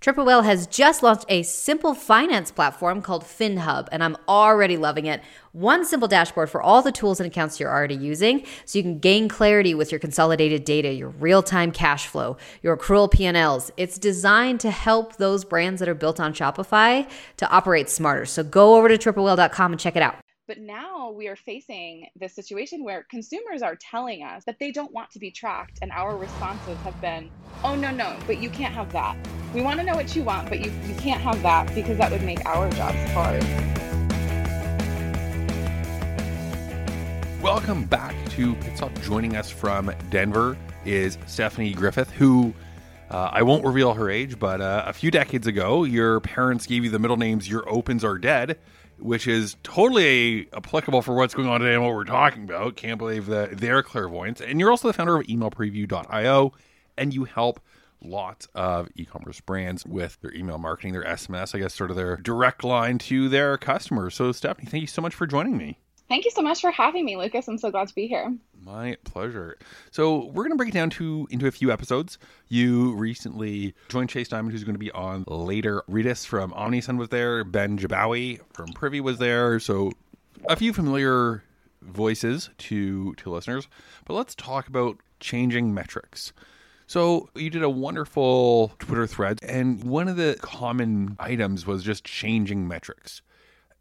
Triple Whale has just launched a simple finance platform called FinHub, and I'm already loving it. One simple dashboard for all the tools and accounts you're already using, so you can gain clarity with your consolidated data, your real-time cash flow, your accrual P&Ls. It's designed to help those brands that are built on Shopify to operate smarter. So go over to triplewhale.com and check it out. But now we are facing this situation where consumers are telling us that they don't want to be tracked, and our responses have been, oh, no, no, but you can't have that. We want to know what you want, but you, you can't have that because that would make our jobs hard. Welcome back to Pitstop. Joining us from Denver is Stephanie Griffith, who uh, I won't reveal her age, but uh, a few decades ago, your parents gave you the middle names Your Opens Are Dead which is totally applicable for what's going on today and what we're talking about. Can't believe that they're clairvoyance. And you're also the founder of emailpreview.io, and you help lots of e-commerce brands with their email marketing, their SMS, I guess sort of their direct line to their customers. So Stephanie, thank you so much for joining me. Thank you so much for having me, Lucas. I'm so glad to be here. My pleasure. So we're going to break it down to into a few episodes. You recently joined Chase Diamond, who's going to be on later. Rytis from Omnisend was there. Ben Jabbawy from Privy was there. So a few familiar voices to to listeners. But let's talk about changing metrics. So you did a wonderful Twitter thread, and one of the common items was just changing metrics.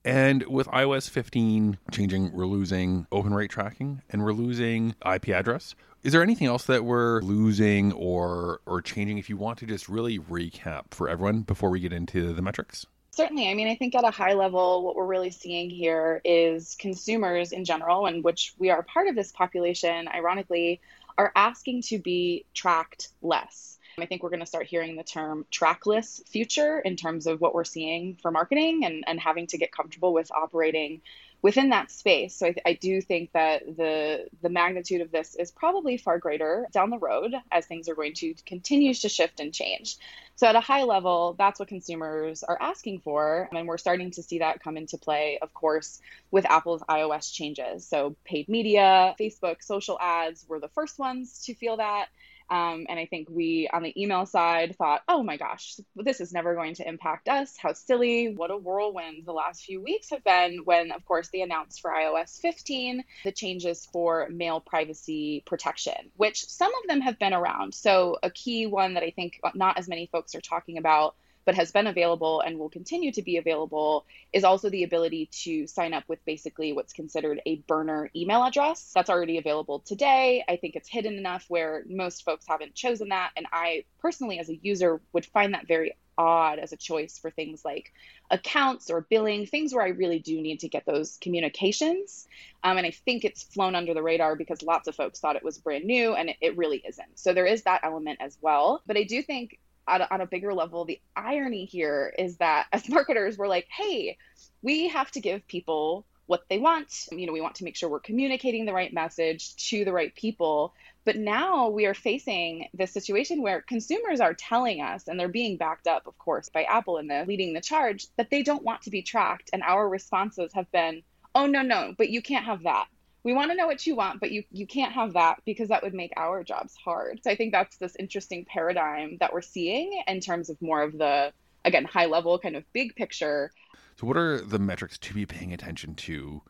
And with iOS 15 changing, we're losing open rate tracking and we're losing IP address. Is there anything else that we're losing or or changing if you want to just really recap for everyone before we get into the metrics? Certainly. I mean, I think at a high level, what we're really seeing here is consumers in general, and which we are part of this population, ironically, are asking to be tracked less. I think we're going to start hearing the term trackless future in terms of what we're seeing for marketing and, and having to get comfortable with operating within that space. So I, I, do think that the the magnitude of this is probably far greater down the road as things are going to continue to shift and change. So at a high level, that's what consumers are asking for, and we're starting to see that come into play, of course, with Apple's iOS changes. So paid media, Facebook, social ads were the first ones to feel that. Um, and I think we, on the email side, thought, oh my gosh, this is never going to impact us. How silly. What a whirlwind the last few weeks have been when, of course, they announced for iOS 15 the changes for mail privacy protection, which some of them have been around. So, a key one that I think not as many folks are talking about but has been available and will continue to be available is also the ability to sign up with basically what's considered a burner email address. That's already available today. I think it's hidden enough where most folks haven't chosen that. And I personally, as a user, would find that very odd as a choice for things like accounts or billing, things where I really do need to get those communications. Um, and I think it's flown under the radar because lots of folks thought it was brand new and it, it really isn't. So there is that element as well. But I do think on a, on a bigger level, the irony here is that as marketers, we're like, hey, we have to give people what they want. You know, we want to make sure we're communicating the right message to the right people. But now we are facing this situation where consumers are telling us, and they're being backed up, of course, by Apple and the leading the charge, that they don't want to be tracked. And our responses have been, oh, no, no, but you can't have that we want to know what you want but you you can't have that because that would make our jobs hard. So i think that's this interesting paradigm that we're seeing in terms of more of the again high level kind of big picture. So what are the metrics to be paying attention to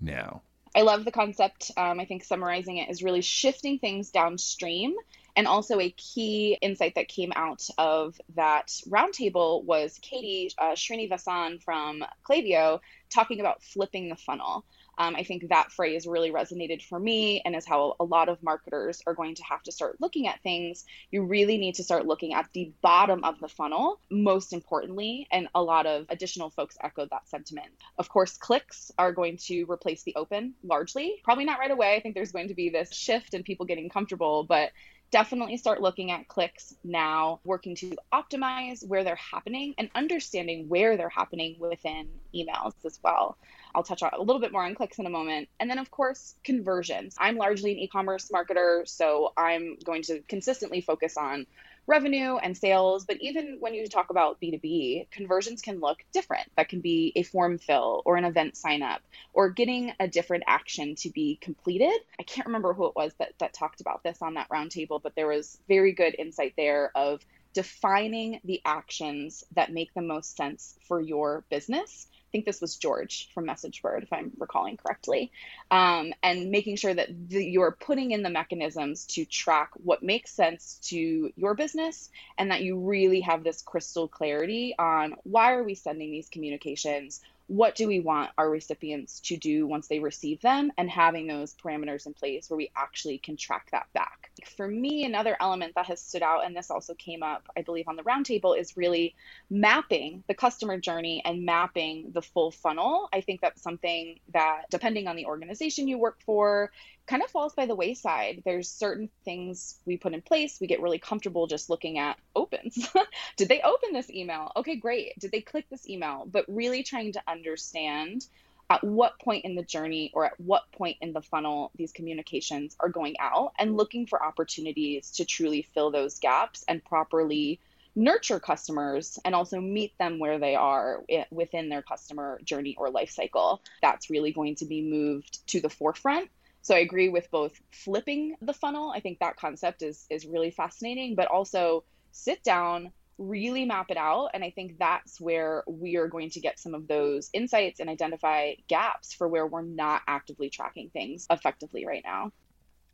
now? I love the concept. Um, i think summarizing it is really shifting things downstream and also a key insight that came out of that roundtable was katie uh, srinivasan from Klaviyo talking about flipping the funnel um, I think that phrase really resonated for me and is how a lot of marketers are going to have to start looking at things. You really need to start looking at the bottom of the funnel, most importantly, and a lot of additional folks echoed that sentiment. Of course, clicks are going to replace the open largely. Probably not right away. I think there's going to be this shift in people getting comfortable, but definitely start looking at clicks now, working to optimize where they're happening and understanding where they're happening within emails as well. I'll touch on a little bit more on clicks in a moment. And then, of course, conversions. I'm largely an e commerce marketer, so I'm going to consistently focus on revenue and sales. But even when you talk about B2B, conversions can look different. That can be a form fill or an event sign up or getting a different action to be completed. I can't remember who it was that, that talked about this on that roundtable, but there was very good insight there of defining the actions that make the most sense for your business think this was George from MessageBird, if I'm recalling correctly, um, and making sure that the, you're putting in the mechanisms to track what makes sense to your business and that you really have this crystal clarity on why are we sending these communications what do we want our recipients to do once they receive them and having those parameters in place where we actually can track that back. For me, another element that has stood out, and this also came up, I believe, on the roundtable, is really mapping the customer journey and mapping the full funnel. I think that's something that, depending on the organization you work for, kind of falls by the wayside. There's certain things we put in place. We get really comfortable just looking at opens. Did they open this email? Okay, great. Did they click this email? But really trying to understand at what point in the journey or at what point in the funnel these communications are going out and looking for opportunities to truly fill those gaps and properly nurture customers and also meet them where they are within their customer journey or life cycle. That's really going to be moved to the forefront so I agree with both flipping the funnel. I think that concept is is really fascinating, but also sit down, really map it out, and I think that's where we are going to get some of those insights and identify gaps for where we're not actively tracking things effectively right now.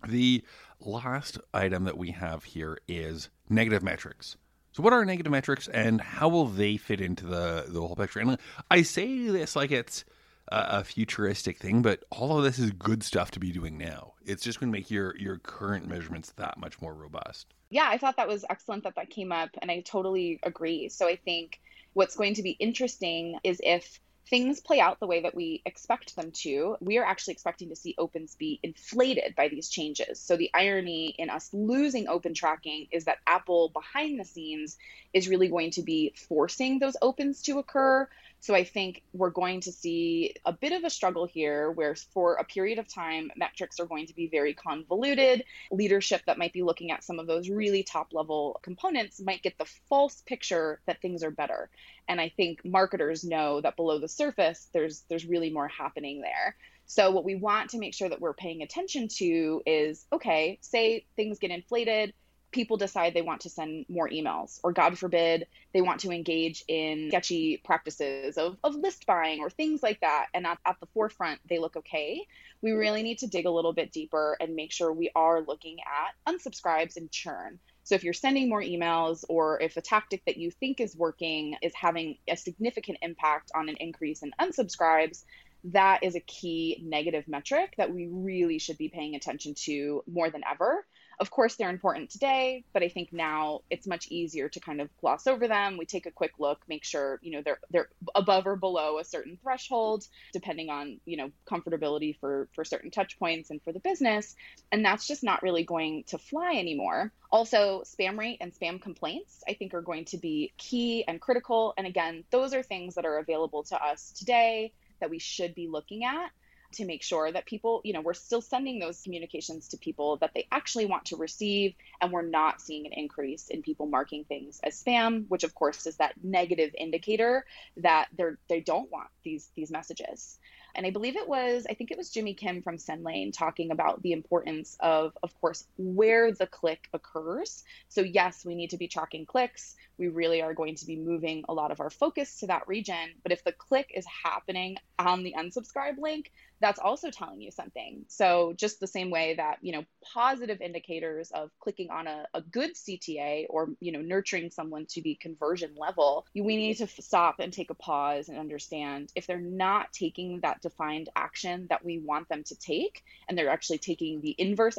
The last item that we have here is negative metrics. So, what are negative metrics, and how will they fit into the the whole picture? And I say this like it's a, futuristic thing, but all of this is good stuff to be doing now. It's just going to make your your current measurements that much more robust. Yeah, I thought that was excellent that that came up, and I totally agree. So I think what's going to be interesting is if things play out the way that we expect them to, we are actually expecting to see opens be inflated by these changes. So the irony in us losing open tracking is that Apple behind the scenes is really going to be forcing those opens to occur so I think we're going to see a bit of a struggle here where for a period of time, metrics are going to be very convoluted. Leadership that might be looking at some of those really top level components might get the false picture that things are better. And I think marketers know that below the surface, there's there's really more happening there. So what we want to make sure that we're paying attention to is okay, say things get inflated, people decide they want to send more emails, or God forbid, they want to engage in sketchy practices of, of list buying or things like that, and at, at the forefront, they look okay, we really need to dig a little bit deeper and make sure we are looking at unsubscribes and churn. So if you're sending more emails or if a tactic that you think is working is having a significant impact on an increase in unsubscribes, that is a key negative metric that we really should be paying attention to more than ever of course, they're important today, but I think now it's much easier to kind of gloss over them. We take a quick look, make sure you know they're they're above or below a certain threshold, depending on you know comfortability for for certain touch points and for the business, and that's just not really going to fly anymore. Also, spam rate and spam complaints, I think, are going to be key and critical. And again, those are things that are available to us today that we should be looking at to make sure that people, you know, we're still sending those communications to people that they actually want to receive, and we're not seeing an increase in people marking things as spam, which of course is that negative indicator that they're they don't want these these messages. And I believe it was, I think it was Jimmy Kim from SendLane talking about the importance of, of course, where the click occurs. So, yes, we need to be tracking clicks. We really are going to be moving a lot of our focus to that region. But if the click is happening on the unsubscribe link, that's also telling you something. So just the same way that, you know, positive indicators of clicking on a, a good CTA or, you know, nurturing someone to be conversion level, we need to stop and take a pause and understand if they're not taking that defined action that we want them to take, and they're actually taking the inverse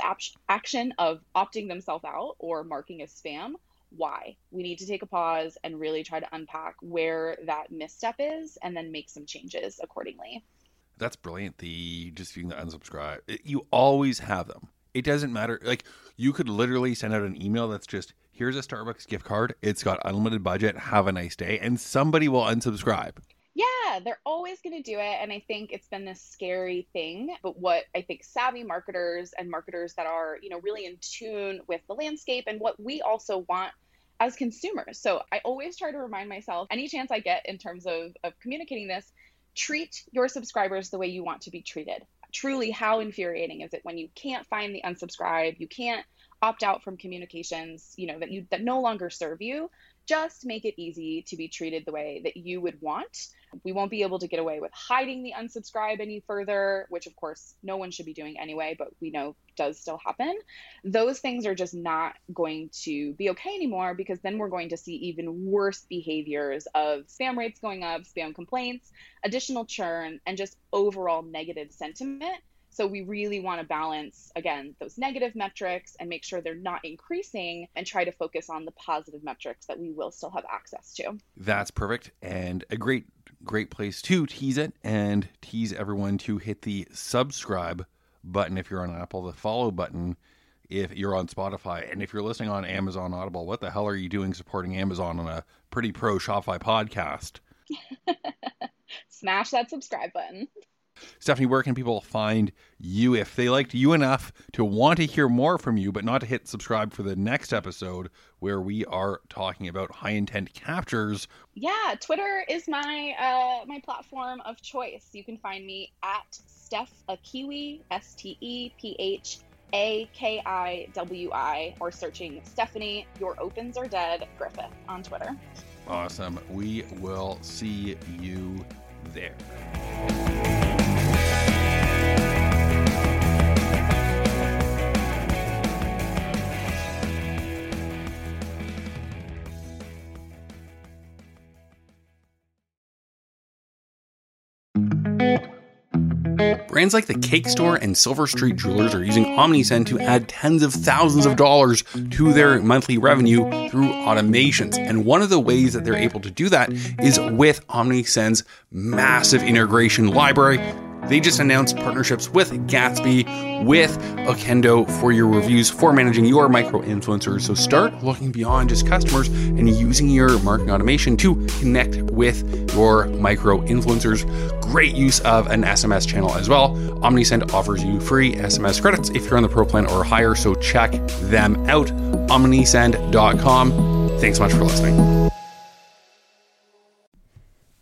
action of opting themselves out or marking as spam, why. We need to take a pause and really try to unpack where that misstep is and then make some changes accordingly. That's brilliant. The just being the unsubscribe. You always have them. It doesn't matter. Like you could literally send out an email that's just here's a Starbucks gift card. It's got unlimited budget. Have a nice day, and somebody will unsubscribe. Yeah, they're always going to do it. And I think it's been this scary thing. But what I think savvy marketers and marketers that are, you know, really in tune with the landscape and what we also want as consumers. So I always try to remind myself any chance I get in terms of, of communicating this treat your subscribers the way you want to be treated. Truly, how infuriating is it when you can't find the unsubscribe, you can't opt out from communications, you know, that you that no longer serve you. Just make it easy to be treated the way that you would want. We won't be able to get away with hiding the unsubscribe any further, which of course no one should be doing anyway, but we know does still happen. Those things are just not going to be okay anymore because then we're going to see even worse behaviors of spam rates going up, spam complaints, additional churn, and just overall negative sentiment so we really want to balance, again, those negative metrics and make sure they're not increasing and try to focus on the positive metrics that we will still have access to. That's perfect. And a great, great place to tease it and tease everyone to hit the subscribe button if you're on Apple, the follow button if you're on Spotify. And if you're listening on Amazon Audible, what the hell are you doing supporting Amazon on a pretty pro Shopify podcast? Smash that subscribe button. Stephanie, where can people find you if they liked you enough to want to hear more from you, but not to hit subscribe for the next episode where we are talking about high intent captures? Yeah, Twitter is my uh, my platform of choice. You can find me at Steph Akiwi, S T E P H A K I W I, or searching Stephanie, Your Opens Are Dead Griffith on Twitter. Awesome. We will see you there. Brands like the Cake Store and Silver Street Jewelers are using OmniSend to add tens of thousands of dollars to their monthly revenue through automations. And one of the ways that they're able to do that is with OmniSend's massive integration library they just announced partnerships with Gatsby, with Okendo for your reviews, for managing your micro influencers. So start looking beyond just customers and using your marketing automation to connect with your micro influencers. Great use of an SMS channel as well. OmniSend offers you free SMS credits if you're on the Pro plan or higher, so check them out. OmniSend.com. Thanks so much for listening.